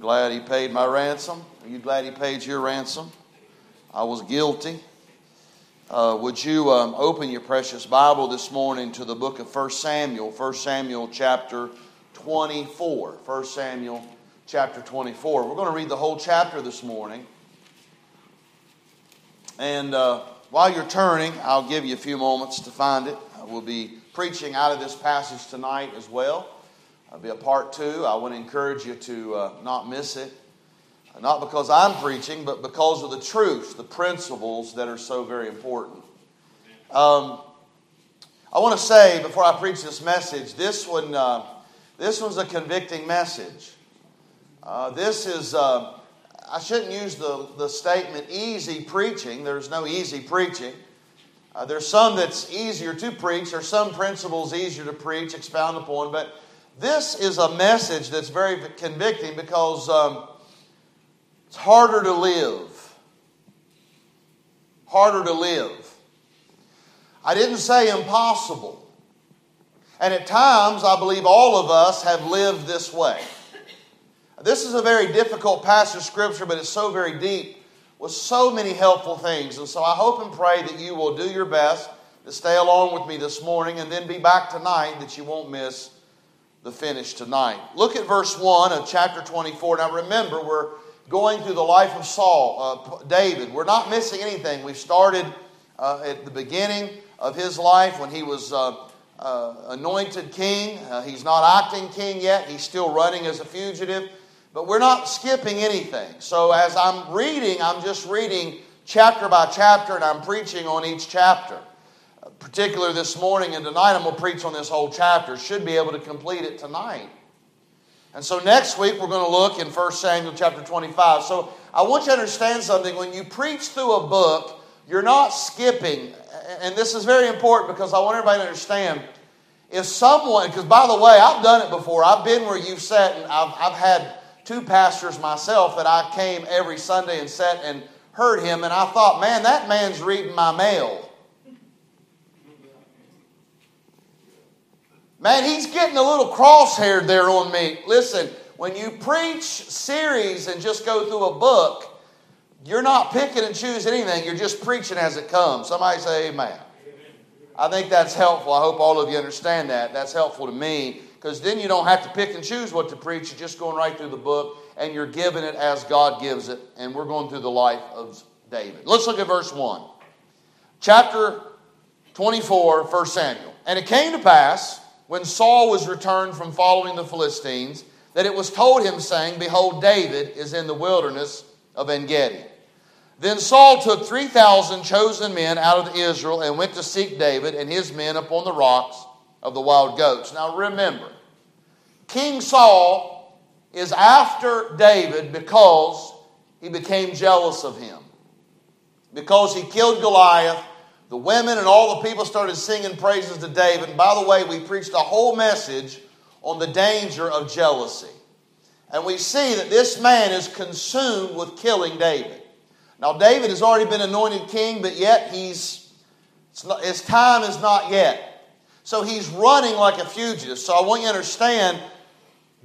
glad he paid my ransom. Are you glad he paid your ransom? I was guilty. Uh, would you um, open your precious Bible this morning to the book of 1 Samuel, 1 Samuel chapter 24. 1 Samuel chapter 24. We're going to read the whole chapter this morning. And uh, while you're turning, I'll give you a few moments to find it. We'll be preaching out of this passage tonight as well. It'll be a part two. I want to encourage you to uh, not miss it. Not because I'm preaching, but because of the truth, the principles that are so very important. Um, I want to say before I preach this message, this one, uh, this one's a convicting message. Uh, this is, uh, I shouldn't use the, the statement easy preaching. There's no easy preaching. Uh, there's some that's easier to preach, there's some principles easier to preach, expound upon, but this is a message that's very convicting because um, it's harder to live. Harder to live. I didn't say impossible. And at times, I believe all of us have lived this way. This is a very difficult passage of Scripture, but it's so very deep with so many helpful things. And so I hope and pray that you will do your best to stay along with me this morning and then be back tonight that you won't miss the finish tonight. Look at verse 1 of chapter 24. Now remember, we're going through the life of Saul, uh, David. We're not missing anything. We started uh, at the beginning of his life when he was uh, uh anointed king. Uh, he's not acting king yet, he's still running as a fugitive. But we're not skipping anything. So as I'm reading, I'm just reading chapter by chapter and I'm preaching on each chapter. Particularly this morning and tonight, I'm going to preach on this whole chapter. Should be able to complete it tonight. And so next week we're going to look in 1 Samuel chapter 25. So I want you to understand something. When you preach through a book, you're not skipping. And this is very important because I want everybody to understand. If someone, because by the way, I've done it before. I've been where you've sat and I've, I've had two pastors myself that I came every Sunday and sat and heard him. And I thought, man, that man's reading my mail. Man, he's getting a little crosshaired there on me. Listen, when you preach series and just go through a book, you're not picking and choosing anything. You're just preaching as it comes. Somebody say amen. I think that's helpful. I hope all of you understand that. That's helpful to me because then you don't have to pick and choose what to preach. You're just going right through the book and you're giving it as God gives it. And we're going through the life of David. Let's look at verse 1. Chapter 24, 1 Samuel. And it came to pass when Saul was returned from following the Philistines, that it was told him, saying, Behold, David is in the wilderness of En Gedi. Then Saul took 3,000 chosen men out of Israel and went to seek David and his men upon the rocks of the wild goats. Now remember, King Saul is after David because he became jealous of him. Because he killed Goliath the women and all the people started singing praises to David. And by the way, we preached a whole message on the danger of jealousy. And we see that this man is consumed with killing David. Now, David has already been anointed king, but yet he's, not, his time is not yet. So he's running like a fugitive. So I want you to understand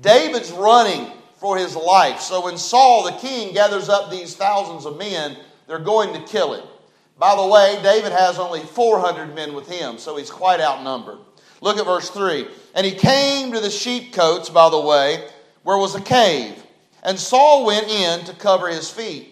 David's running for his life. So when Saul, the king, gathers up these thousands of men, they're going to kill him. By the way, David has only 400 men with him, so he's quite outnumbered. Look at verse 3. And he came to the sheepcotes, by the way, where was a cave. And Saul went in to cover his feet.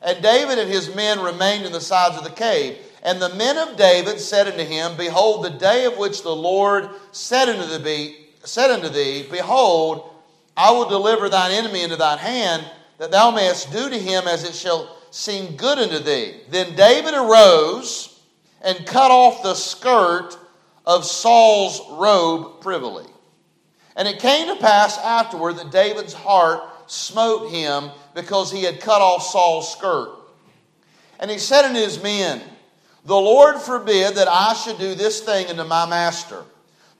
And David and his men remained in the sides of the cave. And the men of David said unto him, Behold, the day of which the Lord said unto thee, said unto thee Behold, I will deliver thine enemy into thine hand, that thou mayest do to him as it shall seem good unto thee. Then David arose and cut off the skirt of Saul's robe privily. And it came to pass afterward that David's heart smote him because he had cut off Saul's skirt. And he said unto his men, The Lord forbid that I should do this thing unto my master.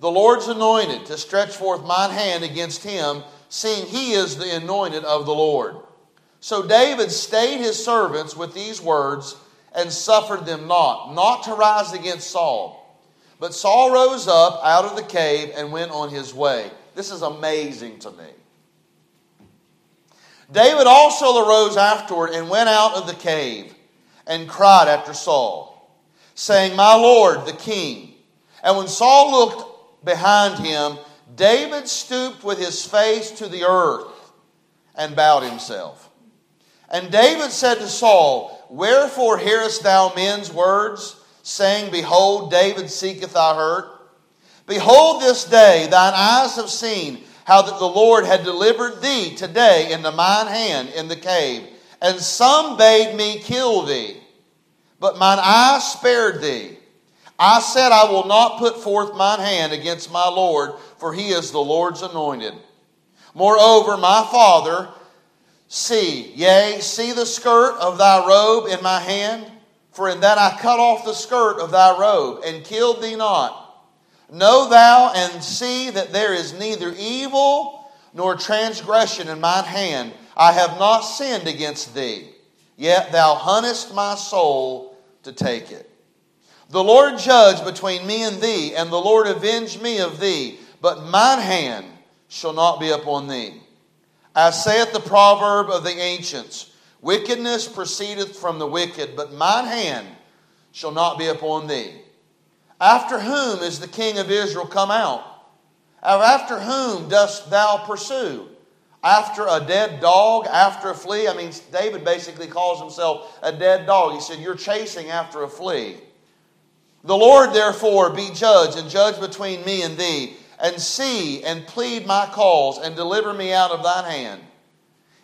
The Lord's anointed to stretch forth mine hand against him, seeing he is the anointed of the Lord. So David stayed his servants with these words and suffered them not, not to rise against Saul. But Saul rose up out of the cave and went on his way. This is amazing to me. David also arose afterward and went out of the cave and cried after Saul, saying, My Lord, the king. And when Saul looked behind him, David stooped with his face to the earth and bowed himself. And David said to Saul, Wherefore hearest thou men's words, saying, Behold, David seeketh thy hurt? Behold, this day thine eyes have seen how that the Lord had delivered thee today into mine hand in the cave. And some bade me kill thee, but mine eyes spared thee. I said, I will not put forth mine hand against my Lord, for he is the Lord's anointed. Moreover, my father, see, yea, see the skirt of thy robe in my hand, for in that I cut off the skirt of thy robe and killed thee not. Know thou and see that there is neither evil nor transgression in mine hand. I have not sinned against thee, yet thou huntest my soul to take it. The Lord judge between me and thee, and the Lord avenge me of thee, but mine hand shall not be upon thee. As saith the proverb of the ancients, wickedness proceedeth from the wicked, but mine hand shall not be upon thee. After whom is the king of Israel come out? After whom dost thou pursue? After a dead dog, after a flea? I mean, David basically calls himself a dead dog. He said, You're chasing after a flea. The Lord, therefore, be judge and judge between me and thee, and see and plead my cause, and deliver me out of thine hand.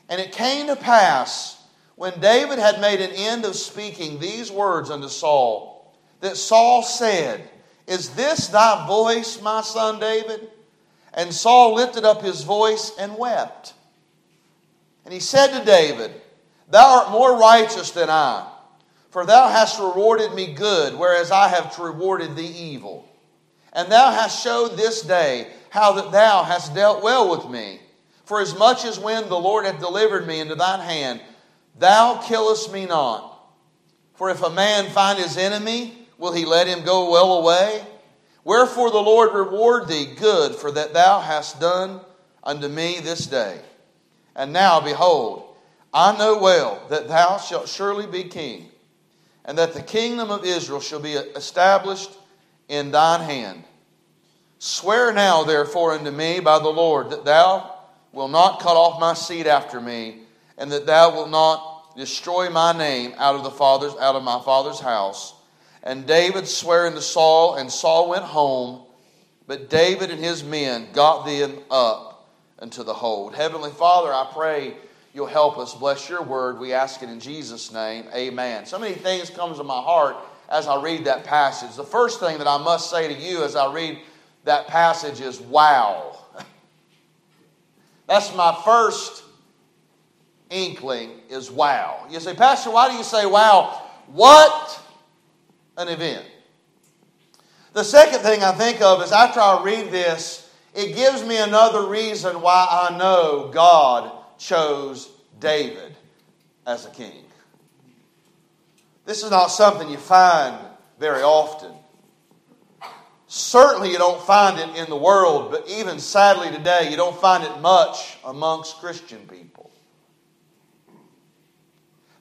And it came to pass, when David had made an end of speaking these words unto Saul, that Saul said, Is this thy voice, my son David? And Saul lifted up his voice and wept. And he said to David, Thou art more righteous than I, for thou hast rewarded me good, whereas I have rewarded thee evil. And thou hast showed this day how that thou hast dealt well with me. For as much as when the Lord hath delivered me into thine hand, thou killest me not. For if a man find his enemy, Will he let him go well away? Wherefore the Lord reward thee good for that thou hast done unto me this day. And now, behold, I know well that thou shalt surely be king, and that the kingdom of Israel shall be established in thine hand. Swear now, therefore, unto me by the Lord that thou wilt not cut off my seed after me, and that thou wilt not destroy my name out of the father's out of my father's house. And David sware unto Saul, and Saul went home. But David and his men got them up into the hold. Heavenly Father, I pray you'll help us. Bless your word. We ask it in Jesus' name. Amen. So many things comes to my heart as I read that passage. The first thing that I must say to you as I read that passage is wow. That's my first inkling is wow. You say, Pastor, why do you say wow? What an event. The second thing I think of is after I read this, it gives me another reason why I know God chose David as a king. This is not something you find very often. Certainly, you don't find it in the world, but even sadly today, you don't find it much amongst Christian people.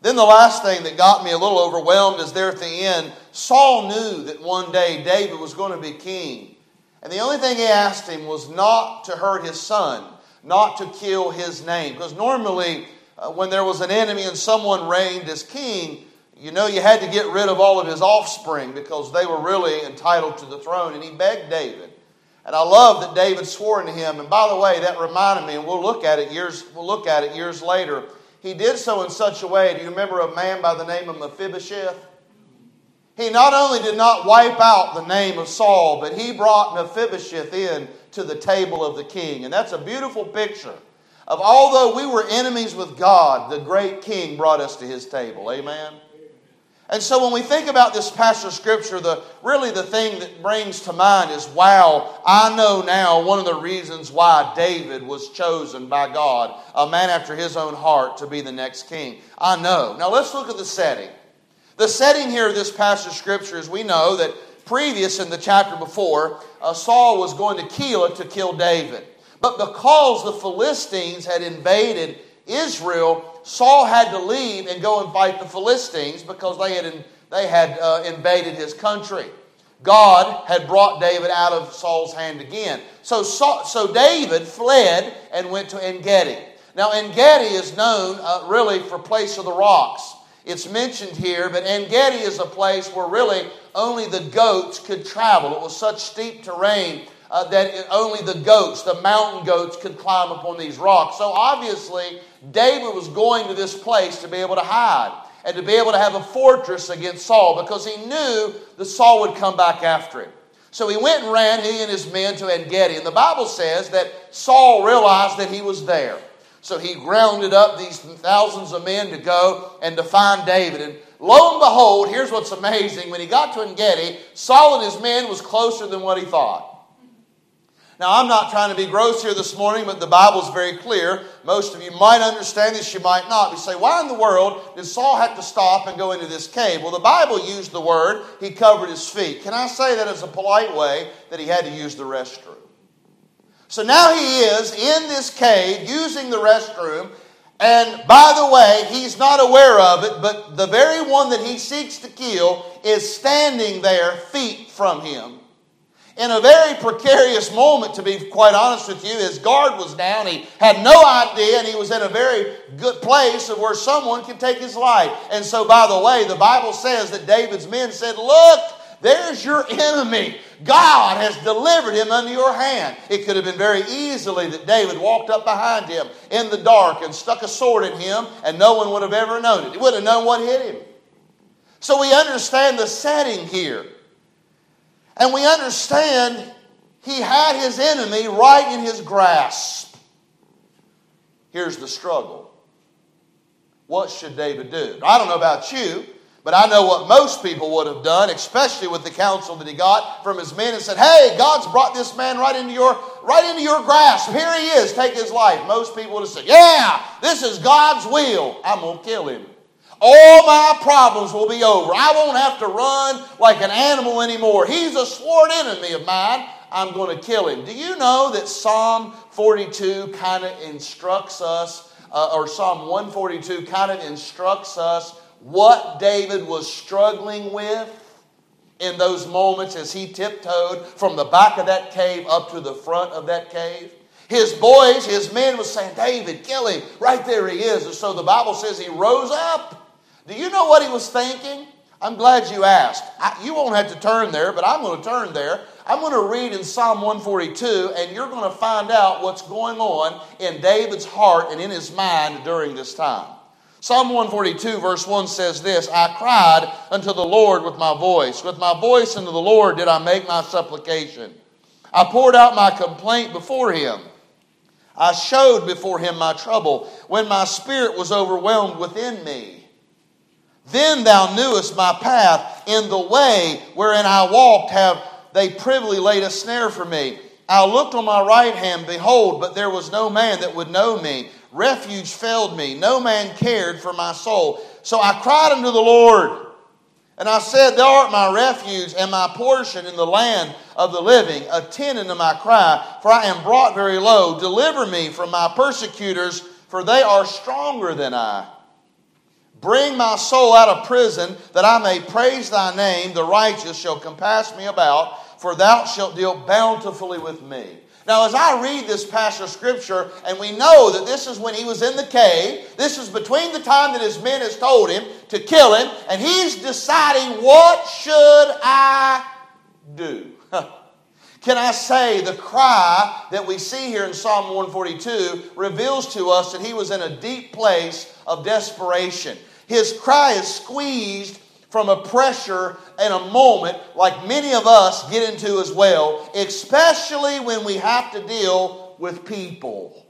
Then the last thing that got me a little overwhelmed is there at the end, Saul knew that one day David was going to be king. And the only thing he asked him was not to hurt his son, not to kill his name. Because normally, uh, when there was an enemy and someone reigned as king, you know you had to get rid of all of his offspring because they were really entitled to the throne. And he begged David. And I love that David swore to him. And by the way, that reminded me, and we'll look at it years, we'll look at it years later he did so in such a way. Do you remember a man by the name of Mephibosheth? He not only did not wipe out the name of Saul, but he brought Mephibosheth in to the table of the king. And that's a beautiful picture of although we were enemies with God, the great king brought us to his table. Amen. And so when we think about this passage of scripture, the really the thing that brings to mind is wow, I know now one of the reasons why David was chosen by God, a man after his own heart, to be the next king. I know. Now let's look at the setting. The setting here of this passage of scripture is we know that previous in the chapter before, uh, Saul was going to Keilah to kill David. But because the Philistines had invaded Israel, Saul had to leave and go and fight the Philistines because they had, they had uh, invaded his country. God had brought David out of Saul's hand again. So, so David fled and went to En Gedi. Now, En Gedi is known uh, really for place of the rocks. It's mentioned here, but En Gedi is a place where really only the goats could travel. It was such steep terrain uh, that only the goats, the mountain goats, could climb upon these rocks. So obviously, David was going to this place to be able to hide and to be able to have a fortress against Saul because he knew that Saul would come back after him. So he went and ran, he and his men, to En Gedi. And the Bible says that Saul realized that he was there. So he grounded up these thousands of men to go and to find David. And lo and behold, here's what's amazing. When he got to En Gedi, Saul and his men was closer than what he thought. Now, I'm not trying to be gross here this morning, but the Bible's very clear. Most of you might understand this, you might not. You say, why in the world did Saul have to stop and go into this cave? Well, the Bible used the word, he covered his feet. Can I say that as a polite way that he had to use the restroom? So now he is in this cave using the restroom, and by the way, he's not aware of it, but the very one that he seeks to kill is standing there, feet from him in a very precarious moment, to be quite honest with you. His guard was down. He had no idea, and he was in a very good place of where someone could take his life. And so, by the way, the Bible says that David's men said, Look, there's your enemy. God has delivered him under your hand. It could have been very easily that David walked up behind him in the dark and stuck a sword in him, and no one would have ever known it. He would have known what hit him. So we understand the setting here. And we understand he had his enemy right in his grasp. Here's the struggle. What should David do? I don't know about you, but I know what most people would have done, especially with the counsel that he got from his men and said, Hey, God's brought this man right into your right into your grasp. Here he is, take his life. Most people would have said, Yeah, this is God's will. I'm gonna kill him. All my problems will be over. I won't have to run like an animal anymore. He's a sworn enemy of mine. I'm going to kill him. Do you know that Psalm 42 kind of instructs us, uh, or Psalm 142 kind of instructs us what David was struggling with in those moments as he tiptoed from the back of that cave up to the front of that cave? His boys, his men was saying, David, kill him. Right there he is. And so the Bible says he rose up do you know what he was thinking? I'm glad you asked. I, you won't have to turn there, but I'm going to turn there. I'm going to read in Psalm 142, and you're going to find out what's going on in David's heart and in his mind during this time. Psalm 142, verse 1 says this I cried unto the Lord with my voice. With my voice unto the Lord did I make my supplication. I poured out my complaint before him. I showed before him my trouble when my spirit was overwhelmed within me. Then thou knewest my path. In the way wherein I walked have they privily laid a snare for me. I looked on my right hand, behold, but there was no man that would know me. Refuge failed me. No man cared for my soul. So I cried unto the Lord. And I said, Thou art my refuge and my portion in the land of the living. Attend unto my cry, for I am brought very low. Deliver me from my persecutors, for they are stronger than I. Bring my soul out of prison, that I may praise thy name. The righteous shall compass me about, for thou shalt deal bountifully with me. Now, as I read this passage of scripture, and we know that this is when he was in the cave, this is between the time that his men has told him to kill him, and he's deciding, what should I do? Can I say the cry that we see here in Psalm 142 reveals to us that he was in a deep place of desperation. His cry is squeezed from a pressure and a moment like many of us get into as well, especially when we have to deal with people.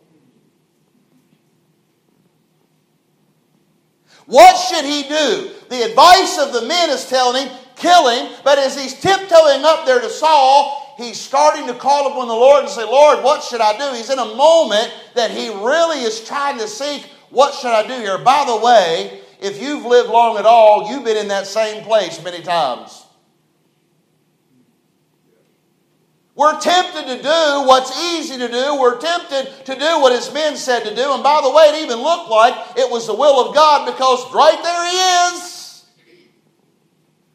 What should he do? The advice of the men is telling him, kill him, but as he's tiptoeing up there to Saul, he's starting to call upon the Lord and say, Lord, what should I do? He's in a moment that he really is trying to seek, what should I do here? By the way, if you've lived long at all, you've been in that same place many times. We're tempted to do what's easy to do. We're tempted to do what his men said to do. And by the way, it even looked like it was the will of God because right there he is.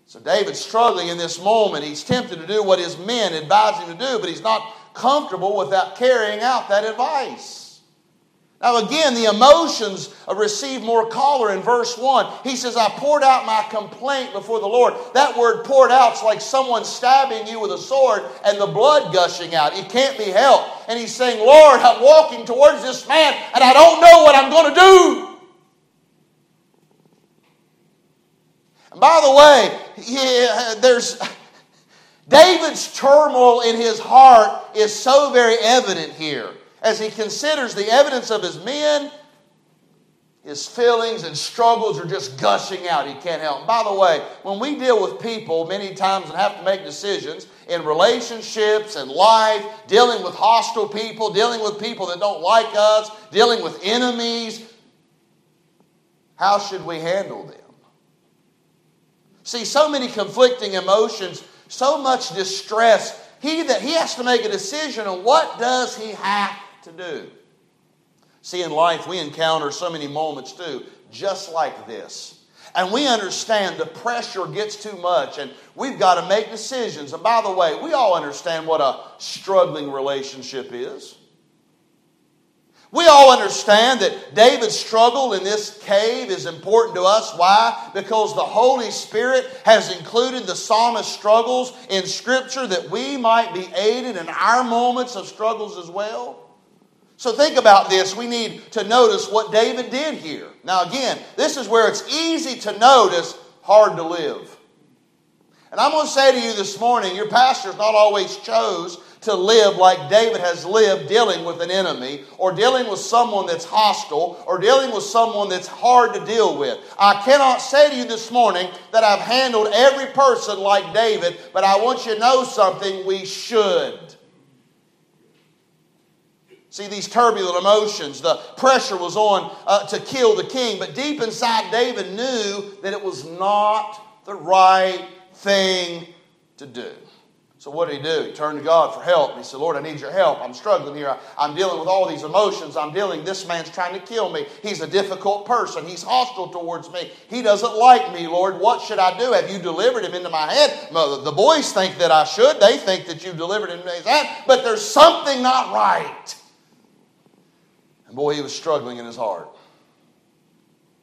So David's struggling in this moment. He's tempted to do what his men advise him to do, but he's not comfortable without carrying out that advice. Now, again, the emotions receive more color in verse 1. He says, I poured out my complaint before the Lord. That word poured out is like someone stabbing you with a sword and the blood gushing out. It can't be helped. And he's saying, Lord, I'm walking towards this man and I don't know what I'm going to do. And by the way, yeah, there's David's turmoil in his heart is so very evident here as he considers the evidence of his men, his feelings and struggles are just gushing out. He can't help. By the way, when we deal with people many times and have to make decisions in relationships and life, dealing with hostile people, dealing with people that don't like us, dealing with enemies, how should we handle them? See, so many conflicting emotions, so much distress. He that he has to make a decision on what does he have to do. See, in life, we encounter so many moments too, just like this. And we understand the pressure gets too much and we've got to make decisions. And by the way, we all understand what a struggling relationship is. We all understand that David's struggle in this cave is important to us. Why? Because the Holy Spirit has included the psalmist's struggles in Scripture that we might be aided in our moments of struggles as well. So think about this. We need to notice what David did here. Now, again, this is where it's easy to notice, hard to live. And I'm going to say to you this morning your pastor's not always chose to live like David has lived dealing with an enemy or dealing with someone that's hostile or dealing with someone that's hard to deal with. I cannot say to you this morning that I've handled every person like David, but I want you to know something we should. See, these turbulent emotions, the pressure was on uh, to kill the king, but deep inside, David knew that it was not the right thing to do. So, what did he do? He turned to God for help. He said, Lord, I need your help. I'm struggling here. I'm dealing with all these emotions. I'm dealing, this man's trying to kill me. He's a difficult person. He's hostile towards me. He doesn't like me, Lord. What should I do? Have you delivered him into my hand? The boys think that I should. They think that you delivered him into his hand, but there's something not right. And boy, he was struggling in his heart.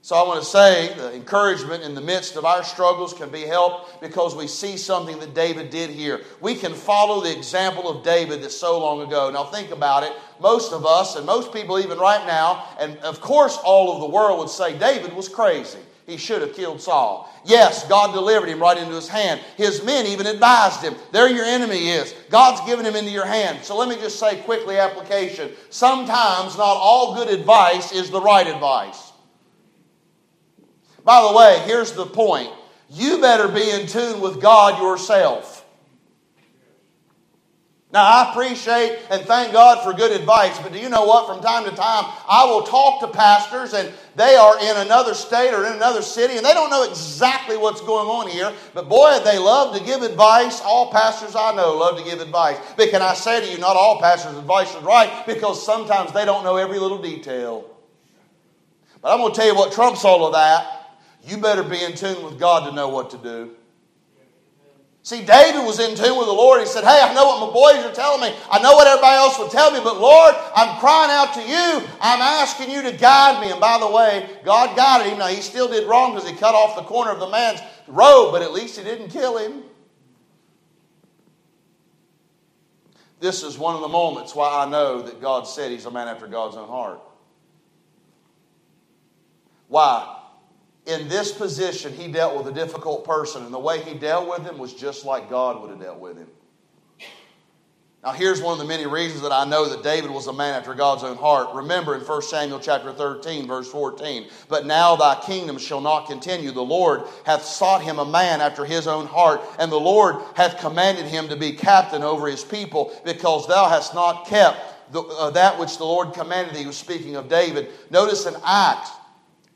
So I want to say the encouragement in the midst of our struggles can be helped because we see something that David did here. We can follow the example of David that's so long ago. Now think about it. Most of us, and most people even right now, and of course all of the world would say David was crazy he should have killed Saul. Yes, God delivered him right into his hand. His men even advised him, there your enemy is. God's given him into your hand. So let me just say quickly application. Sometimes not all good advice is the right advice. By the way, here's the point. You better be in tune with God yourself. Now, I appreciate and thank God for good advice, but do you know what? From time to time, I will talk to pastors, and they are in another state or in another city, and they don't know exactly what's going on here. But boy, they love to give advice. All pastors I know love to give advice. But can I say to you, not all pastors' advice is right because sometimes they don't know every little detail. But I'm going to tell you what trumps all of that. You better be in tune with God to know what to do. See, David was in tune with the Lord. He said, Hey, I know what my boys are telling me. I know what everybody else would tell me, but Lord, I'm crying out to you. I'm asking you to guide me. And by the way, God guided him. Now, he still did wrong because he cut off the corner of the man's robe, but at least he didn't kill him. This is one of the moments why I know that God said he's a man after God's own heart. Why? In this position, he dealt with a difficult person, and the way he dealt with him was just like God would have dealt with him. Now, here's one of the many reasons that I know that David was a man after God's own heart. Remember in 1 Samuel chapter 13, verse 14, but now thy kingdom shall not continue. The Lord hath sought him a man after his own heart, and the Lord hath commanded him to be captain over his people, because thou hast not kept the, uh, that which the Lord commanded thee. He was speaking of David. Notice in Acts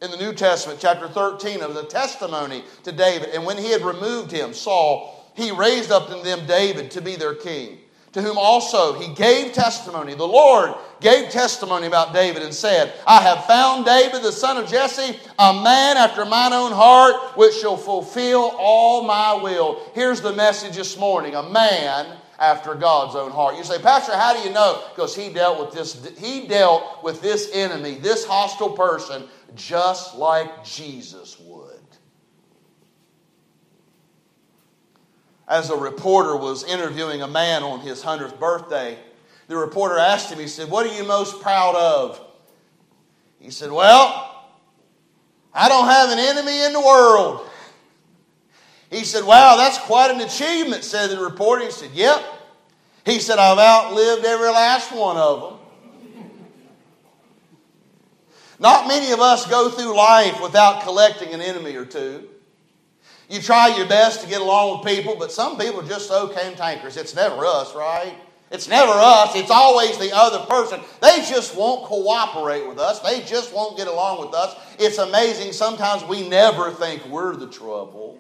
in the New Testament, chapter 13, of the testimony to David. And when he had removed him, Saul, he raised up in them David to be their king. to whom also he gave testimony. The Lord gave testimony about David and said, I have found David, the son of Jesse, a man after mine own heart, which shall fulfill all my will. Here's the message this morning a man after God's own heart. You say, Pastor, how do you know? Because he dealt with this, he dealt with this enemy, this hostile person, just like Jesus would. As a reporter was interviewing a man on his 100th birthday, the reporter asked him, he said, What are you most proud of? He said, Well, I don't have an enemy in the world. He said, Wow, that's quite an achievement, said the reporter. He said, Yep. He said, I've outlived every last one of them. Not many of us go through life without collecting an enemy or two. You try your best to get along with people, but some people are just so cantankerous. It's never us, right? It's never us, it's always the other person. They just won't cooperate with us, they just won't get along with us. It's amazing. Sometimes we never think we're the trouble.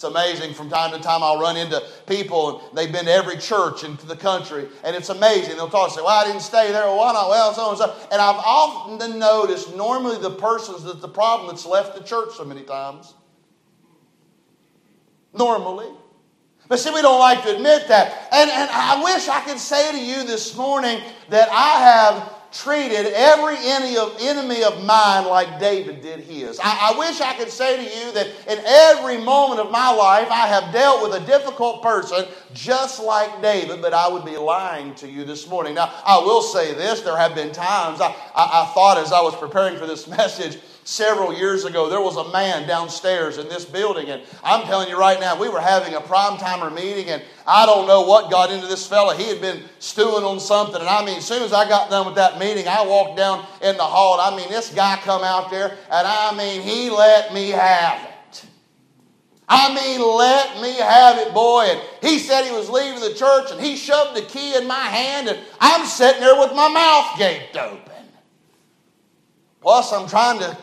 It's amazing from time to time I'll run into people and they've been to every church in the country and it's amazing. They'll talk and say, Well, I didn't stay there. Why not? Well, so and so. And I've often noticed normally the person's that's the problem that's left the church so many times. Normally. But see, we don't like to admit that. And, and I wish I could say to you this morning that I have treated every enemy of, mine like David did his. I, wish I could say to you that in every moment of my life I have dealt with a difficult person just like David, but I would be lying to you this morning. Now, I will say this there have been times I, I, I thought as I was preparing for this message, several years ago, there was a man downstairs in this building, and I'm telling you right now, we were having a prime timer meeting, and I don't know what got into this fella. He had been stewing on something, and I mean, as soon as I got done with that meeting, I walked down in the hall, and I mean, this guy come out there, and I mean, he let me have it. I mean, let me have it, boy. And he said he was leaving the church, and he shoved the key in my hand, and I'm sitting there with my mouth gaped open. Plus, I'm trying to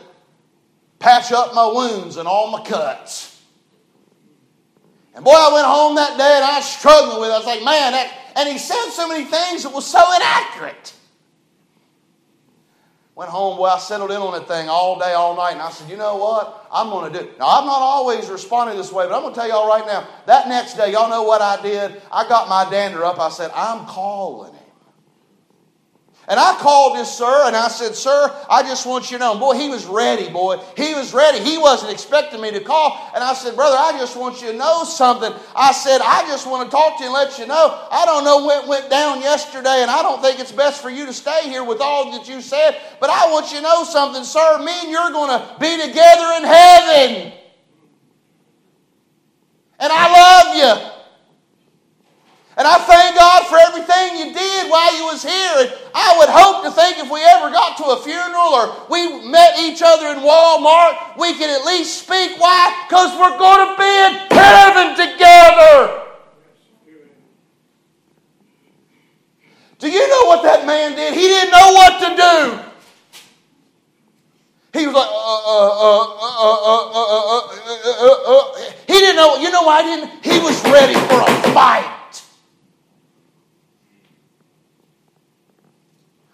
patch up my wounds and all my cuts. And boy, I went home that day and I struggled with it. I was like, man, that, and he said so many things that was so inaccurate. Went home, boy, I settled in on that thing all day, all night, and I said, you know what? I'm going to do. Now, I'm not always responding this way, but I'm going to tell y'all right now. That next day, y'all know what I did? I got my dander up. I said, I'm calling. And I called this sir and I said, Sir, I just want you to know. boy, he was ready, boy. He was ready. He wasn't expecting me to call. And I said, Brother, I just want you to know something. I said, I just want to talk to you and let you know. I don't know what went down yesterday, and I don't think it's best for you to stay here with all that you said. But I want you to know something, sir. Me and you're going to be together in heaven. And I love you. And I thank God for everything you did while you was here. And I would hope to think if we ever got to a funeral or we met each other in Walmart, we could at least speak. Why? Because we're going to be in heaven together. Do you know what that man did? He didn't know what to do. He was like, uh, uh, uh, uh uh uh he didn't know. You know why he didn't? He was ready for a fight.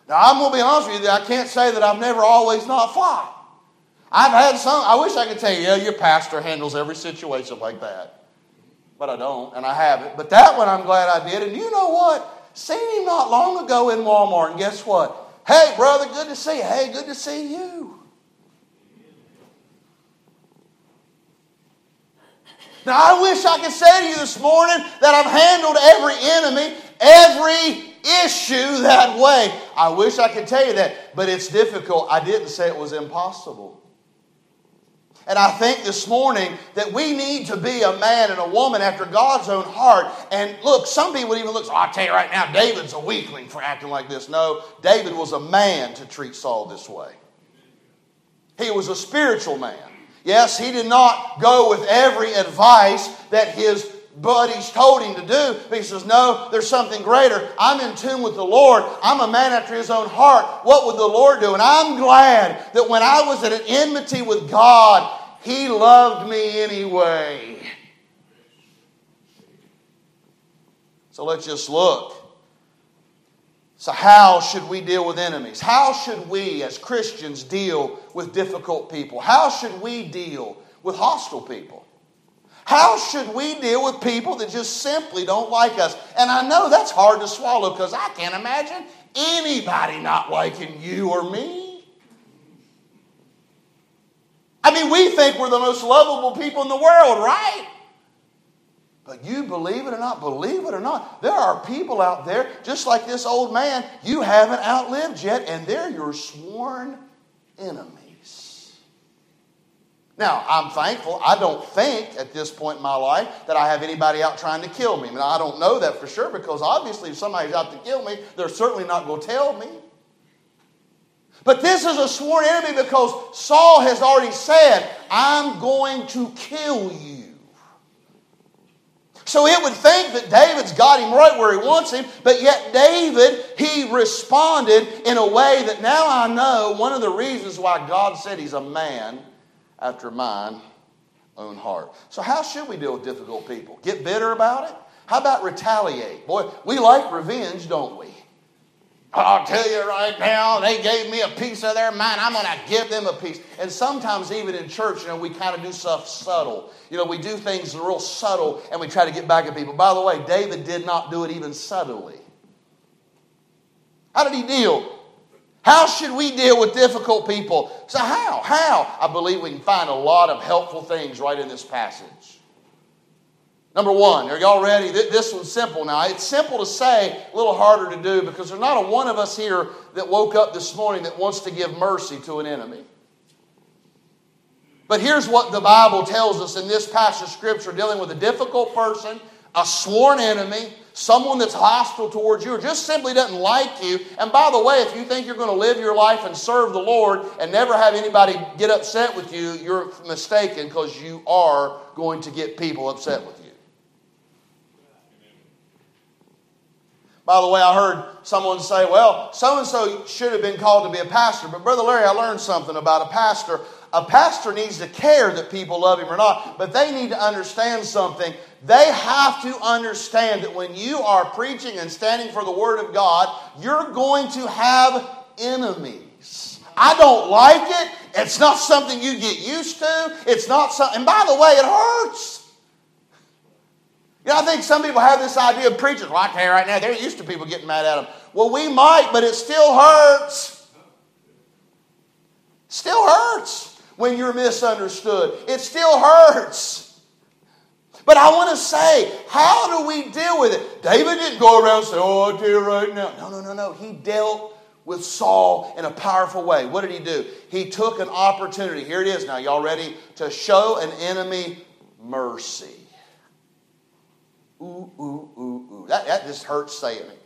Now, I'm going to be honest with you, I can't say that I've never always not fought. I've had some, I wish I could tell you, yeah, your pastor handles every situation like that. But I don't, and I haven't. But that one I'm glad I did. And you know what? Seen him not long ago in Walmart, and guess what? Hey, brother, good to see you. Hey, good to see you. Now, I wish I could say to you this morning that I've handled every enemy, every issue that way. I wish I could tell you that, but it's difficult. I didn't say it was impossible. And I think this morning that we need to be a man and a woman after God's own heart. And look, some people even look, oh, I'll tell you right now, David's a weakling for acting like this. No, David was a man to treat Saul this way. He was a spiritual man. Yes, he did not go with every advice that his buddies told him to do. But he says, No, there's something greater. I'm in tune with the Lord. I'm a man after his own heart. What would the Lord do? And I'm glad that when I was at an enmity with God, he loved me anyway. So let's just look. So, how should we deal with enemies? How should we, as Christians, deal with difficult people? How should we deal with hostile people? How should we deal with people that just simply don't like us? And I know that's hard to swallow because I can't imagine anybody not liking you or me. I mean, we think we're the most lovable people in the world, right? But you believe it or not, believe it or not, there are people out there, just like this old man, you haven't outlived yet, and they're your sworn enemies. Now, I'm thankful. I don't think at this point in my life that I have anybody out trying to kill me. I, don't know that for sure because obviously, if somebody's out to kill me, they're certainly not going to tell me. But this is a sworn enemy because Saul has already said, I'm going to kill you. So it would think that David's got him right where he wants him, but yet David, he responded in a way that now I know one of the reasons why God said he's a man after mine own heart. So, how should we deal with difficult people? Get bitter about it? How about retaliate? Boy, we like revenge, don't we? I'll tell you right now, they gave me a piece of their mind. I'm going to give them a piece. And sometimes, even in church, you know, we kind of do stuff subtle. You know, we do things real subtle and we try to get back at people. By the way, David did not do it even subtly. How did he deal? How should we deal with difficult people? So, how? How? I believe we can find a lot of helpful things right in this passage. Number one, are y'all ready? This one's simple now. It's simple to say, a little harder to do because there's not a one of us here that woke up this morning that wants to give mercy to an enemy. But here's what the Bible tells us in this passage of Scripture dealing with a difficult person, a sworn enemy, someone that's hostile towards you or just simply doesn't like you. And by the way, if you think you're going to live your life and serve the Lord and never have anybody get upset with you, you're mistaken because you are going to get people upset with you. By the way, I heard someone say, well, so and so should have been called to be a pastor. But, Brother Larry, I learned something about a pastor. A pastor needs to care that people love him or not, but they need to understand something. They have to understand that when you are preaching and standing for the Word of God, you're going to have enemies. I don't like it. It's not something you get used to. It's not something, and by the way, it hurts. You know, I think some people have this idea of preachers. Well, I right now, they're used to people getting mad at them. Well, we might, but it still hurts. Still hurts when you're misunderstood. It still hurts. But I want to say, how do we deal with it? David didn't go around and say, Oh, tell right now. No, no, no, no. He dealt with Saul in a powerful way. What did he do? He took an opportunity. Here it is now. Y'all ready? To show an enemy mercy. Ooh, ooh, ooh, ooh. That, that just hurts saying it.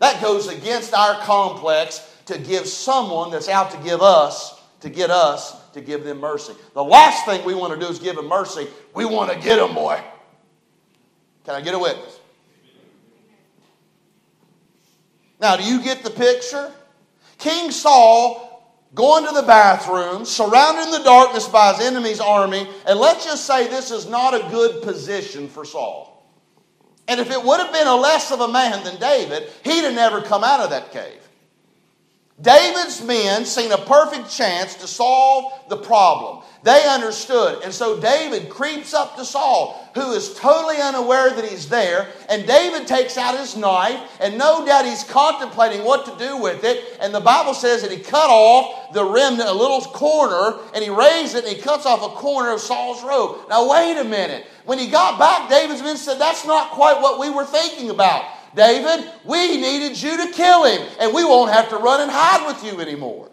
That goes against our complex to give someone that's out to give us, to get us, to give them mercy. The last thing we want to do is give them mercy. We want to get them, boy. Can I get a witness? Now, do you get the picture? King Saul going to the bathroom, surrounded in the darkness by his enemy's army, and let's just say this is not a good position for Saul. And if it would have been a less of a man than David, he'd have never come out of that cave. David's men seen a perfect chance to solve the problem. They understood. And so David creeps up to Saul, who is totally unaware that he's there. And David takes out his knife, and no doubt he's contemplating what to do with it. And the Bible says that he cut off the remnant, a little corner, and he raised it, and he cuts off a corner of Saul's robe. Now, wait a minute. When he got back, David's men said, That's not quite what we were thinking about. David, we needed you to kill him, and we won't have to run and hide with you anymore.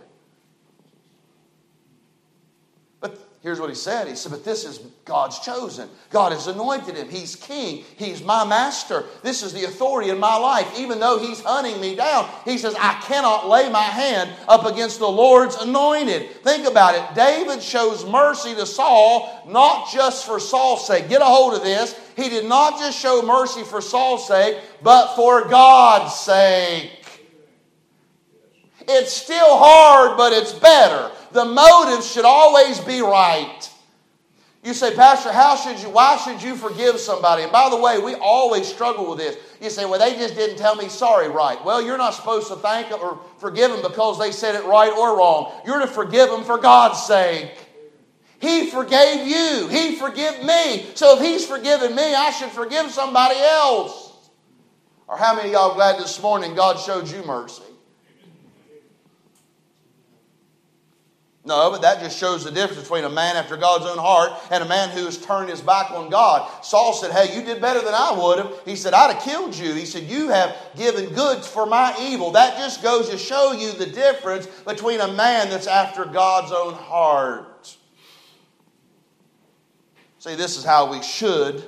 But here's what he said. He said, But this is God's chosen. God has anointed him. He's king. He's my master. This is the authority in my life. Even though he's hunting me down, he says, I cannot lay my hand up against the Lord's anointed. Think about it. David shows mercy to Saul, not just for Saul's sake. Get a hold of this. He did not just show mercy for Saul's sake, but for God's sake. It's still hard, but it's better. The motive should always be right. You say, Pastor, how should you, why should you forgive somebody? And by the way, we always struggle with this. You say, well, they just didn't tell me sorry right. Well, you're not supposed to thank them or forgive them because they said it right or wrong. You're to forgive them for God's sake. He forgave you. He forgave me. So if He's forgiven me, I should forgive somebody else. Or how many y'all glad this morning God showed you mercy? No, but that just shows the difference between a man after God's own heart and a man who has turned his back on God. Saul said, Hey, you did better than I would have. He said, I'd have killed you. He said, You have given goods for my evil. That just goes to show you the difference between a man that's after God's own heart. See, this is how we should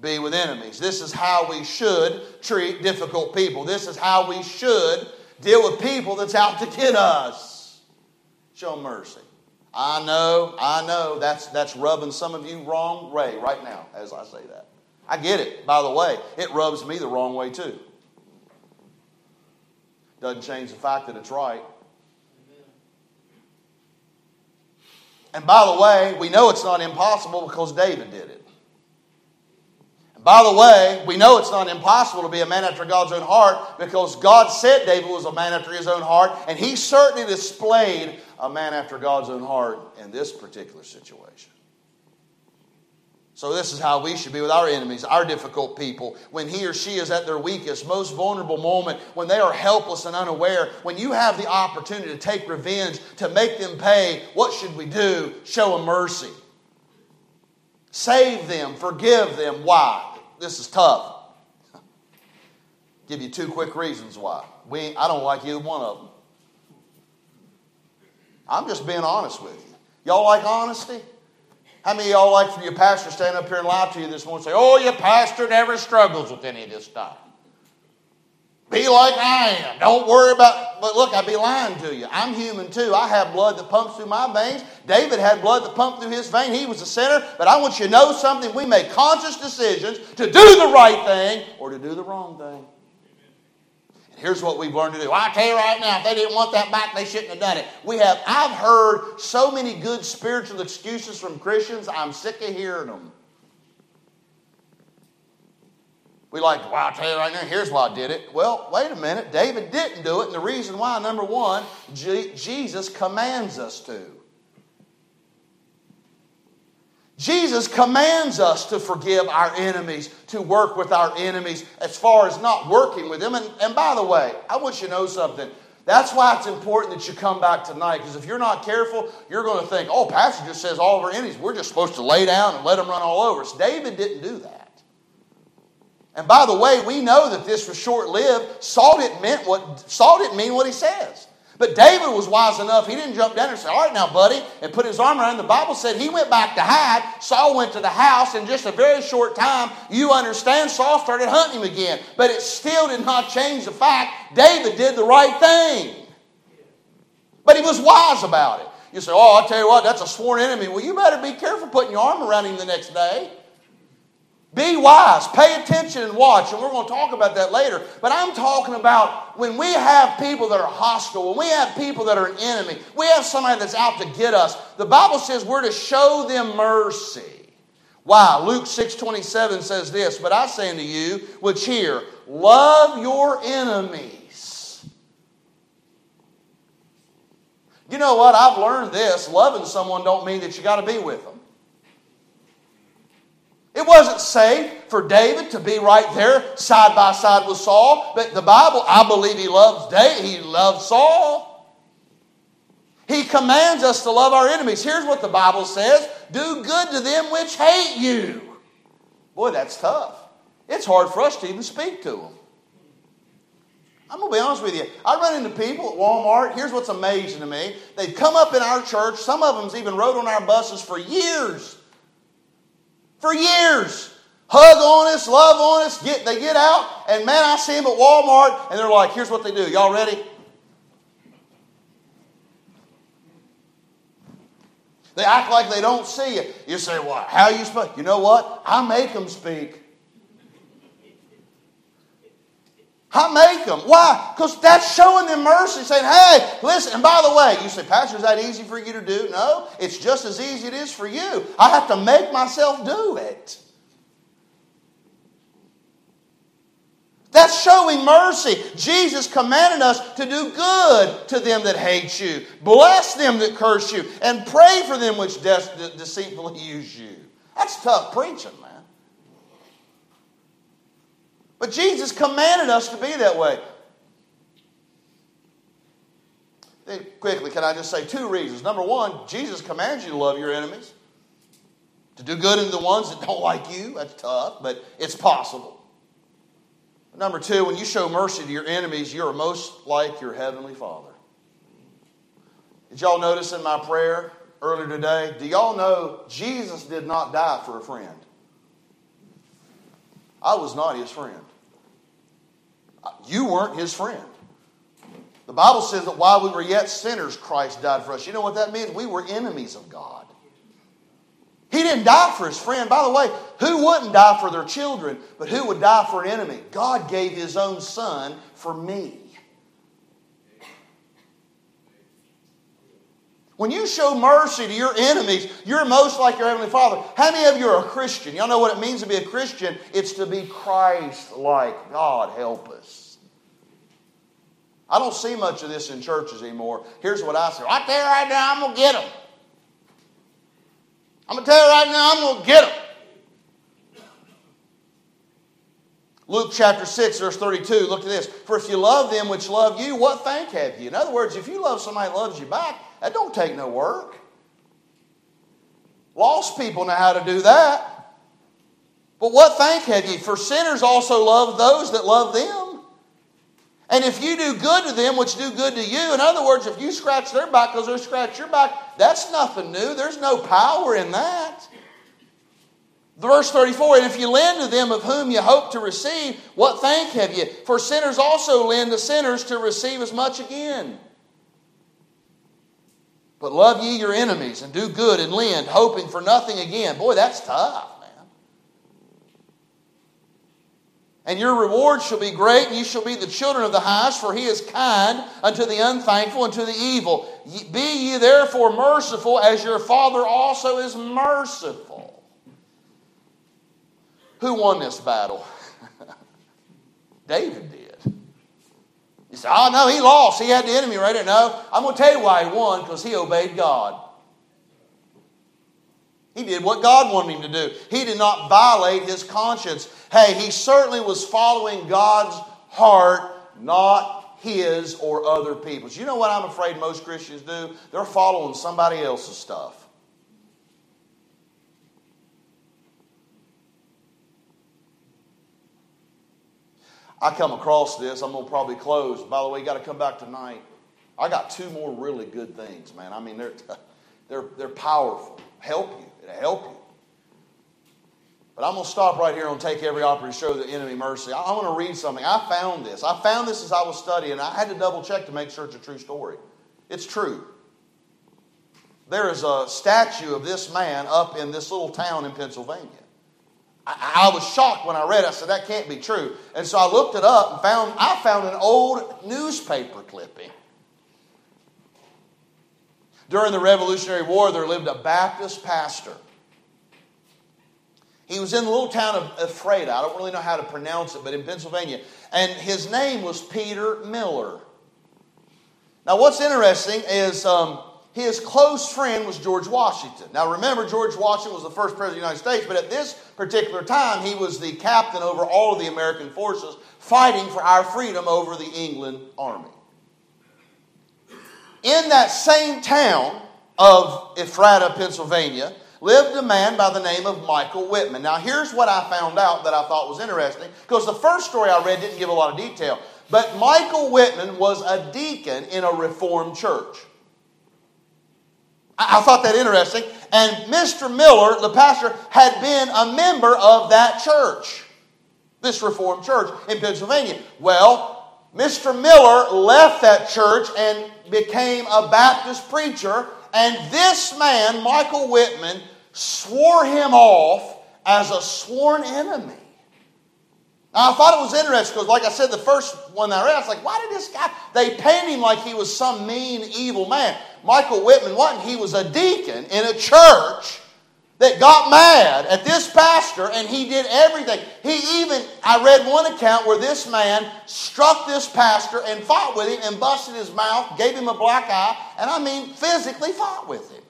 be with enemies. This is how we should treat difficult people. This is how we should deal with people that's out to get us show mercy. I know, I know that's, that's rubbing some of you wrong way right now as I say that. I get it, by the way. It rubs me the wrong way too. Doesn't change the fact that it's right. And by the way, we know it's not impossible because David did it. And by the way, we know it's not impossible to be a man after God's own heart because God said David was a man after his own heart, and he certainly displayed a man after God's own heart in this particular situation. So, this is how we should be with our enemies, our difficult people. When he or she is at their weakest, most vulnerable moment, when they are helpless and unaware, when you have the opportunity to take revenge, to make them pay, what should we do? Show them mercy. Save them, forgive them. Why? This is tough. Give you two quick reasons why. We, I don't like either one of them. I'm just being honest with you. Y'all like honesty? How many of y'all like for your pastor to stand up here and lie to you this morning and say, oh, your pastor never struggles with any of this stuff? Be like I am. Don't worry about, but look, I'd be lying to you. I'm human too. I have blood that pumps through my veins. David had blood that pumped through his vein. He was a sinner. But I want you to know something. We make conscious decisions to do the right thing or to do the wrong thing. Here's what we've learned to do. I tell you right now, if they didn't want that back, they shouldn't have done it. We have, I've heard so many good spiritual excuses from Christians, I'm sick of hearing them. We like, well, I'll tell you right now, here's why I did it. Well, wait a minute. David didn't do it, and the reason why, number one, G- Jesus commands us to. Jesus commands us to forgive our enemies, to work with our enemies as far as not working with them. And, and by the way, I want you to know something. That's why it's important that you come back tonight, because if you're not careful, you're going to think, oh, Pastor just says all of our enemies, we're just supposed to lay down and let them run all over us. David didn't do that. And by the way, we know that this was short lived. Saul didn't, mean what, Saul didn't mean what he says. But David was wise enough, he didn't jump down and say, All right, now, buddy, and put his arm around. The Bible said he went back to hide. Saul went to the house. In just a very short time, you understand, Saul started hunting him again. But it still did not change the fact David did the right thing. But he was wise about it. You say, Oh, I'll tell you what, that's a sworn enemy. Well, you better be careful putting your arm around him the next day. Be wise, pay attention and watch, and we're going to talk about that later. But I'm talking about when we have people that are hostile, when we have people that are an enemy, we have somebody that's out to get us. The Bible says we're to show them mercy. Why? Luke 6 27 says this, but I say unto you, which hear, love your enemies. You know what? I've learned this. Loving someone don't mean that you got to be with them. It wasn't safe for David to be right there side by side with Saul, but the Bible, I believe he loves David, he loves Saul. He commands us to love our enemies. Here's what the Bible says do good to them which hate you. Boy, that's tough. It's hard for us to even speak to them. I'm going to be honest with you. I run into people at Walmart. Here's what's amazing to me. They've come up in our church. Some of them's even rode on our buses for years for years. Hug on us, love on us. Get, they get out, and man, I see them at Walmart, and they're like, here's what they do. Y'all ready? They act like they don't see you. You say, well, how you speak? You know what? I make them speak. I make them. Why? Because that's showing them mercy, saying, hey, listen, and by the way, you say, Pastor, is that easy for you to do? No, it's just as easy as it is for you. I have to make myself do it. That's showing mercy. Jesus commanded us to do good to them that hate you, bless them that curse you, and pray for them which de- deceitfully use you. That's tough preaching, man. But Jesus commanded us to be that way. Quickly, can I just say two reasons? Number one, Jesus commands you to love your enemies, to do good to the ones that don't like you. That's tough, but it's possible. Number two, when you show mercy to your enemies, you are most like your heavenly Father. Did y'all notice in my prayer earlier today? Do y'all know Jesus did not die for a friend? I was not his friend. You weren't his friend. The Bible says that while we were yet sinners, Christ died for us. You know what that means? We were enemies of God. He didn't die for his friend. By the way, who wouldn't die for their children, but who would die for an enemy? God gave his own son for me. When you show mercy to your enemies, you're most like your Heavenly Father. How many of you are a Christian? Y'all know what it means to be a Christian? It's to be Christ like. God help us. I don't see much of this in churches anymore. Here's what I say right there, right now, I'm going to get them. I'm going to tell you right now, I'm going to get them. Luke chapter 6, verse 32, look at this. For if you love them which love you, what thank have you? In other words, if you love somebody that loves you back, that don't take no work. Lost people know how to do that. But what thank have ye? For sinners also love those that love them. And if you do good to them, which do good to you, in other words, if you scratch their back because they scratch your back, that's nothing new. There's no power in that. Verse 34 And if you lend to them of whom you hope to receive, what thank have you? For sinners also lend to sinners to receive as much again. But love ye your enemies and do good and lend, hoping for nothing again. Boy, that's tough, man. And your reward shall be great, and ye shall be the children of the highest, for he is kind unto the unthankful and to the evil. Be ye therefore merciful, as your Father also is merciful. Who won this battle? David did. Oh, no, he lost. He had the enemy right there. No, I'm going to tell you why he won because he obeyed God. He did what God wanted him to do. He did not violate his conscience. Hey, he certainly was following God's heart, not his or other people's. You know what I'm afraid most Christians do? They're following somebody else's stuff. I come across this. I'm going to probably close. By the way, you got to come back tonight. I got two more really good things, man. I mean, they're, they're, they're powerful. Help you. It'll help you. But I'm going to stop right here and take every opportunity to show the enemy mercy. I, I want to read something. I found this. I found this as I was studying. I had to double check to make sure it's a true story. It's true. There is a statue of this man up in this little town in Pennsylvania. I, I was shocked when I read it. I said, that can't be true. And so I looked it up and found, I found an old newspaper clipping. During the Revolutionary War, there lived a Baptist pastor. He was in the little town of Ephrata. I don't really know how to pronounce it, but in Pennsylvania. And his name was Peter Miller. Now, what's interesting is um, his close friend was George Washington. Now remember, George Washington was the first president of the United States, but at this particular time, he was the captain over all of the American forces fighting for our freedom over the England army. In that same town of Ephrata, Pennsylvania, lived a man by the name of Michael Whitman. Now, here's what I found out that I thought was interesting, because the first story I read didn't give a lot of detail. But Michael Whitman was a deacon in a Reformed church. I, thought that interesting. And Mr. Miller, the pastor, had been a member of that church, this Reformed church in Pennsylvania. Well, Mr. Miller left that church and became a Baptist preacher, and this man, Michael Whitman, swore him off as a sworn enemy. I thought it was interesting because, like I said, the first one I read, I was like, why did this guy? They paint him like he was some mean, evil man. Michael Whitman wasn't. He was a deacon in a church that got mad at this pastor and he did everything. He even, I read one account where this man struck this pastor and fought with him and busted his mouth, gave him a black eye, and I mean physically fought with him.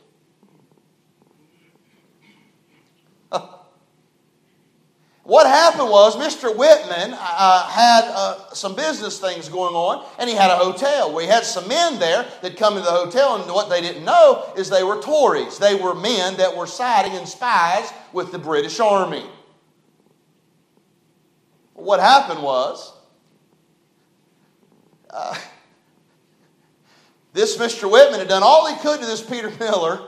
What happened was Mr. Whitman uh, had uh, some business things going on, and he had a hotel We had some men there that come to the hotel, and what they didn't know is they were Tories. They were men that were siding and spies with the British Army. What happened was uh, this Mr. Whitman had done all he could to this Peter Miller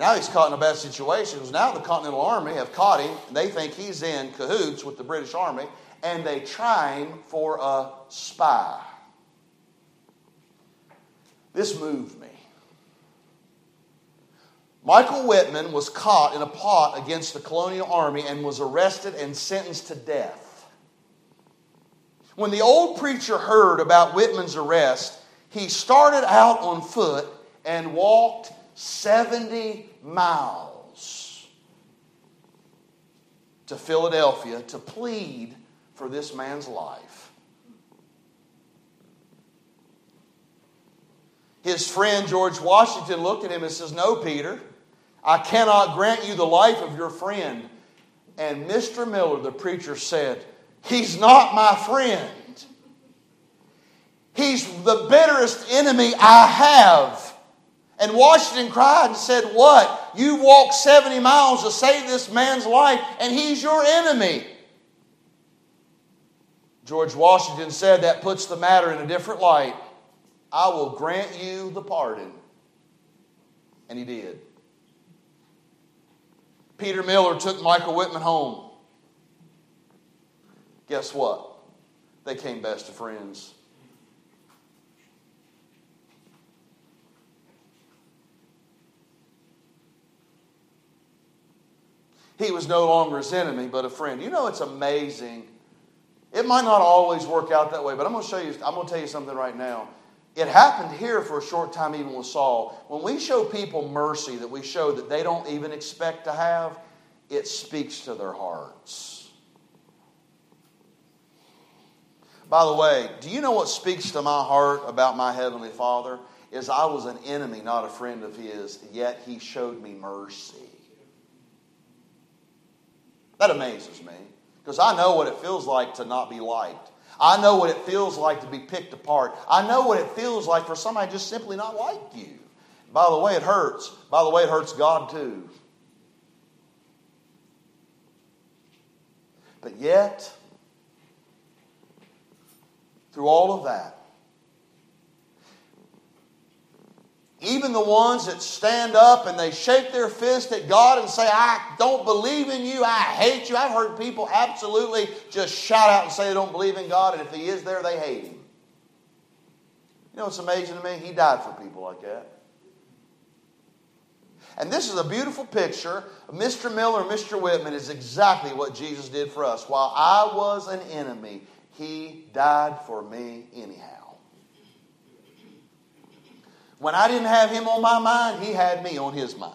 now he's caught in a bad situation now the Continental Army have caught him. They think he's in cahoots with the British Army, and they try him for a spy. This moved me. Michael Whitman was caught in a plot against the colonial army and was arrested and sentenced to death. When the old preacher heard about Whitman's arrest, he started out on foot and walked 70 miles to Philadelphia to plead for this man's life. His friend George Washington looked at him and says, No, Peter, I cannot grant you the life of your friend. And Mr. Miller, the preacher, said, He's not my friend. He's the bitterest enemy I have. And Washington cried and said, What? You walked 70 miles to save this man's life, and he's your enemy. George Washington said, That puts the matter in a different light. I will grant you the pardon. And he did. Peter Miller took Michael Whitman home. Guess what? They came best of friends. He was no longer his enemy, but a friend. You know, it's amazing. It might not always work out that way, but I'm going to show you, I'm going to tell you something right now. It happened here for a short time, even with Saul. When we show people mercy that we show that they don't even expect to have, it speaks to their hearts. By the way, do you know what speaks to my heart about my Heavenly Father? Is I was an enemy, not a friend of His, yet He showed me mercy. That amazes me because I know what it feels like to not be liked. I know what it feels like to be picked apart. I know what it feels like for somebody just simply not like you. By the way, it hurts. By the way, it hurts God too. But yet, through all of that, Even the ones that stand up and they shake their fist at God and say, I don't believe in you, I hate you. I've heard people absolutely just shout out and say they don't believe in God, and if He is there, they hate Him. You know what's amazing to me? He died for people like that. And this is a beautiful picture. Mr. Miller Mr. Whitman is exactly what Jesus did for us. While I was an enemy, He died for me anyhow. When I didn't have him on my mind, he had me on his mind.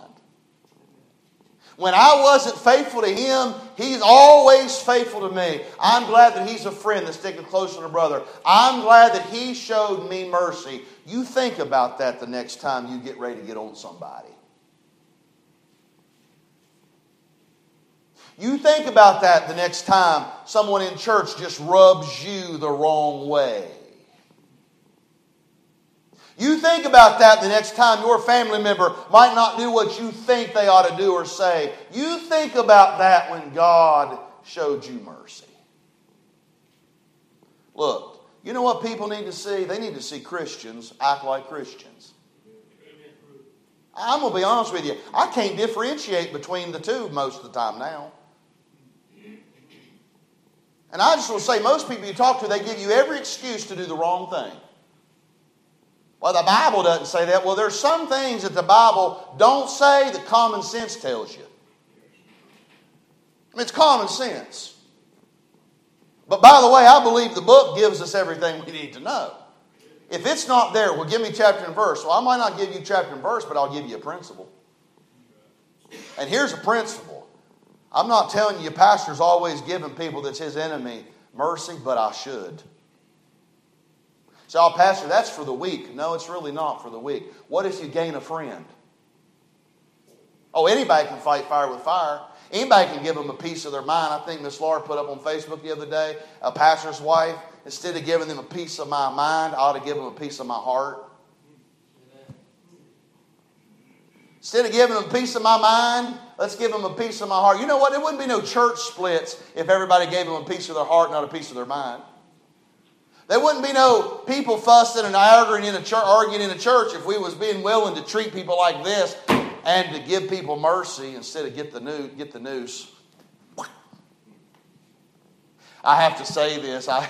When I wasn't faithful to him, he's always faithful to me. I'm glad that he's a friend that's sticking closer to a brother. I'm glad that he showed me mercy. You think about that the next time you get ready to get on somebody. You think about that the next time someone in church just rubs you the wrong way. You think about that the next time your family member might not do what you think they ought to do or say. You think about that when God showed you mercy. Look, you know what people need to see? They need to see Christians act like Christians. I'm going to be honest with you. I can't differentiate between the two most of the time now. And I just will say, most people you talk to, they give you every excuse to do the wrong thing. Well, the Bible doesn't say that. Well, there's some things that the Bible don't say that common sense tells you. I mean, it's common sense. But by the way, I believe the book gives us everything we need to know. If it's not there, well, give me chapter and verse. Well, I might not give you chapter and verse, but I'll give you a principle. And here's a principle. I'm not telling you, pastor's always giving people that's his enemy mercy, but I should. So, oh, Pastor, that's for the weak. No, it's really not for the weak. What if you gain a friend? Oh, anybody can fight fire with fire. Anybody can give them a piece of their mind. I think Miss Laura put up on Facebook the other day a pastor's wife. Instead of giving them a piece of my mind, I ought to give them a piece of my heart. Instead of giving them a piece of my mind, let's give them a piece of my heart. You know what? There wouldn't be no church splits if everybody gave them a piece of their heart, not a piece of their mind. There wouldn't be no people fussing and arguing in a church, arguing in a church if we was being willing to treat people like this and to give people mercy instead of get the noose. Get the noose. I have to say this. I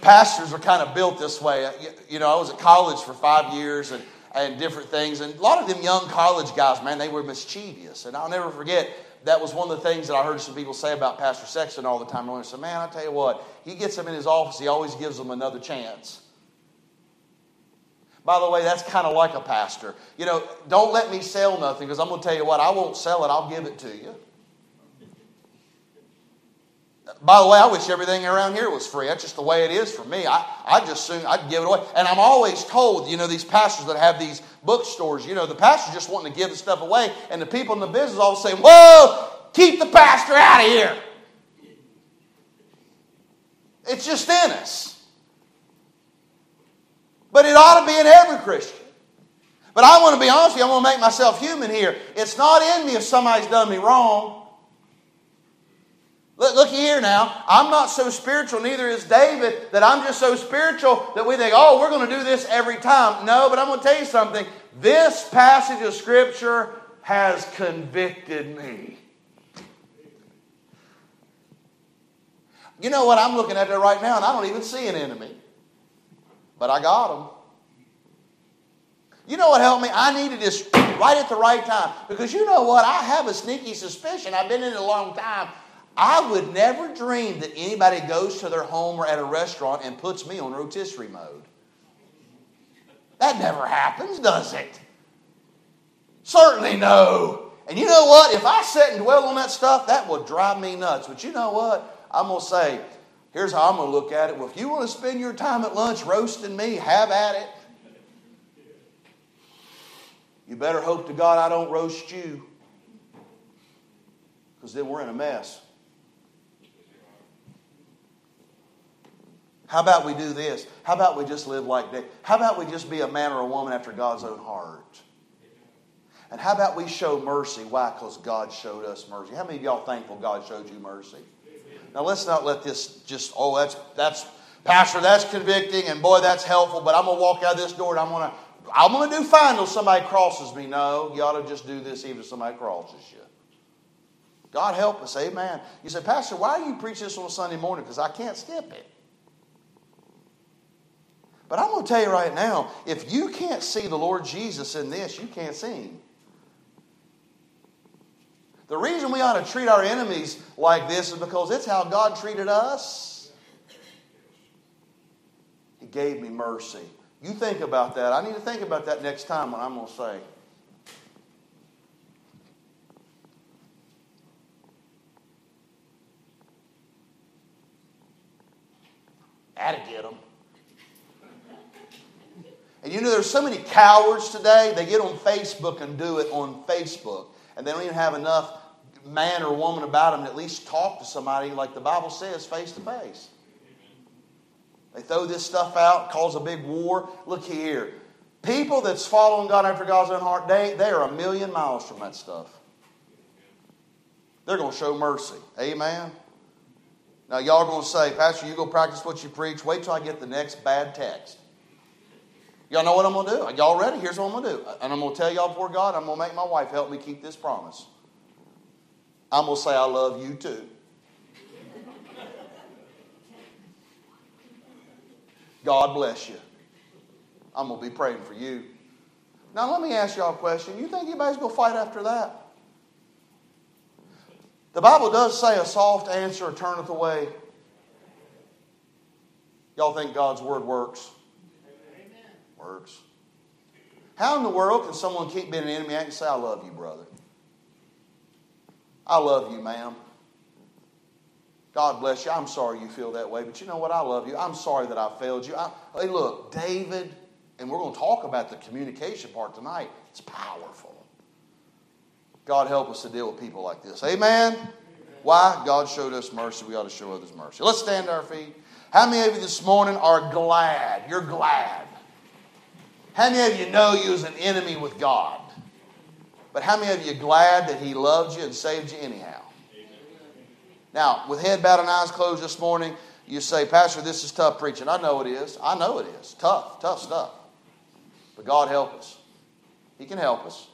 pastors are kind of built this way. You know, I was at college for five years and and different things, and a lot of them young college guys, man, they were mischievous. And I'll never forget that was one of the things that I heard some people say about Pastor Sexton all the time. I said, man, I tell you what, he gets them in his office, he always gives them another chance. By the way, that's kind of like a pastor. You know, don't let me sell nothing because I'm going to tell you what, I won't sell it, I'll give it to you. By the way, I wish everything around here was free. That's just the way it is for me. I, I just soon I'd give it away. And I'm always told, you know, these pastors that have these bookstores, you know, the pastor's just wanting to give the stuff away, and the people in the business all say, Whoa, keep the pastor out of here. It's just in us. But it ought to be in every Christian. But I want to be honest with you, I want to make myself human here. It's not in me if somebody's done me wrong. Look, look here now. I'm not so spiritual, neither is David, that I'm just so spiritual that we think, oh, we're going to do this every time. No, but I'm going to tell you something. This passage of Scripture has convicted me. You know what? I'm looking at there right now, and I don't even see an enemy. But I got him. You know what helped me? I needed this right at the right time. Because you know what? I have a sneaky suspicion. I've been in it a long time. I would never dream that anybody goes to their home or at a restaurant and puts me on rotisserie mode. That never happens, does it? Certainly no. And you know what? If I sit and dwell on that stuff, that will drive me nuts. But you know what? I'm going to say, here's how I'm going to look at it. Well, if you want to spend your time at lunch roasting me, have at it. You better hope to God I don't roast you, because then we're in a mess. How about we do this? How about we just live like that? How about we just be a man or a woman after God's own heart? And how about we show mercy? Why? Because God showed us mercy. How many of y'all thankful God showed you mercy? Now let's not let this just, oh, that's that's Pastor, that's convicting, and boy, that's helpful, but I'm gonna walk out this door and I'm gonna I'm gonna do fine till somebody crosses me. No, you ought to just do this even if somebody crosses you. God help us, amen. You say, Pastor, why do you preach this on a Sunday morning? Because I can't skip it. But I'm going to tell you right now if you can't see the Lord Jesus in this, you can't see Him. The reason we ought to treat our enemies like this is because it's how God treated us. He gave me mercy. You think about that. I need to think about that next time when I'm going to say. That'd get them. And you know, there's so many cowards today, they get on Facebook and do it on Facebook. And they don't even have enough man or woman about them to at least talk to somebody like the Bible says face to face. They throw this stuff out, cause a big war. Look here. People that's following God after God's own heart, they, they are a million miles from that stuff. They're going to show mercy. Amen. Now, y'all going to say, Pastor, you go practice what you preach. Wait till I get the next bad text. Y'all know what I'm going to do? Y'all ready? Here's what I'm going to do. And I'm going to tell y'all before God, I'm going to make my wife help me keep this promise. I'm going to say, I love you too. God bless you. I'm going to be praying for you. Now, let me ask y'all a question. You think anybody's going to fight after that? The Bible does say a soft answer turneth away Y'all think God's word works? Works. How in the world can someone keep being an enemy and say, I love you, brother? I love you, ma'am. God bless you. I'm sorry you feel that way, but you know what? I love you. I'm sorry that I failed you. I, hey, look, David, and we're going to talk about the communication part tonight. It's powerful. God help us to deal with people like this. Amen? Amen. Why? God showed us mercy. We ought to show others mercy. Let's stand to our feet. How many of you this morning are glad? You're glad. How many of you know you was an enemy with God? But how many of you glad that He loved you and saved you anyhow? Now, with head bowed and eyes closed this morning, you say, Pastor, this is tough preaching. I know it is. I know it is. Tough, tough stuff. But God help us. He can help us.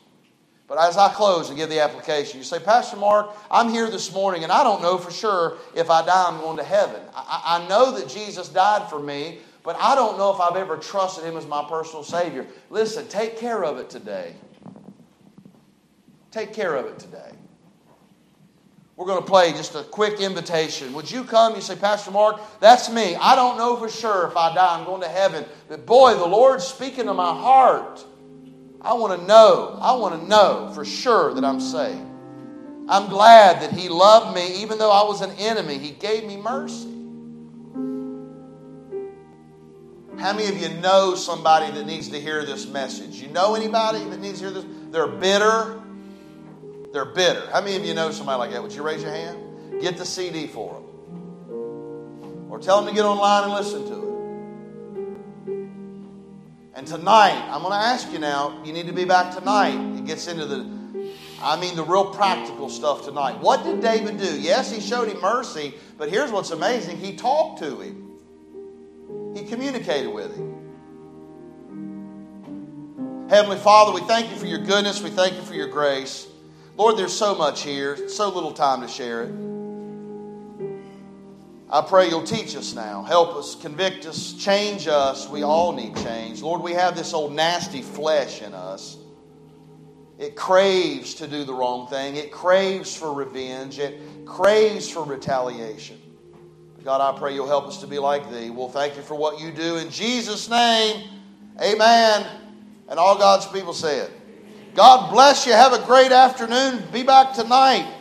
But as I close and give the application, you say, Pastor Mark, I'm here this morning and I don't know for sure if I die, I'm going to heaven. I, I know that Jesus died for me, but I don't know if I've ever trusted Him as my personal Savior. Listen, take care of it today. Take care of it today. We're going to play just a quick invitation. Would you come? You say, Pastor Mark, that's me. I don't know for sure if I die, I'm going to heaven. But boy, the Lord's speaking to my heart. I want to know. I want to know for sure that I'm saved. I'm glad that He loved me even though I was an enemy. He gave me mercy. How many of you know somebody that needs to hear this message? You know anybody that needs to hear this? They're bitter. They're bitter. How many of you know somebody like that? Would you raise your hand? Get the CD for them. Or tell them to get online and listen to it. And tonight, I'm going to ask you now, you need to be back tonight. It gets into the, I mean, the real practical stuff tonight. What did David do? Yes, he showed him mercy, but here's what's amazing he talked to him, he communicated with him. Heavenly Father, we thank you for your goodness, we thank you for your grace. Lord, there's so much here, so little time to share it. I pray you'll teach us now. Help us, convict us, change us. We all need change. Lord, we have this old nasty flesh in us. It craves to do the wrong thing, it craves for revenge, it craves for retaliation. God, I pray you'll help us to be like thee. We'll thank you for what you do. In Jesus' name, amen. And all God's people say it. God bless you. Have a great afternoon. Be back tonight.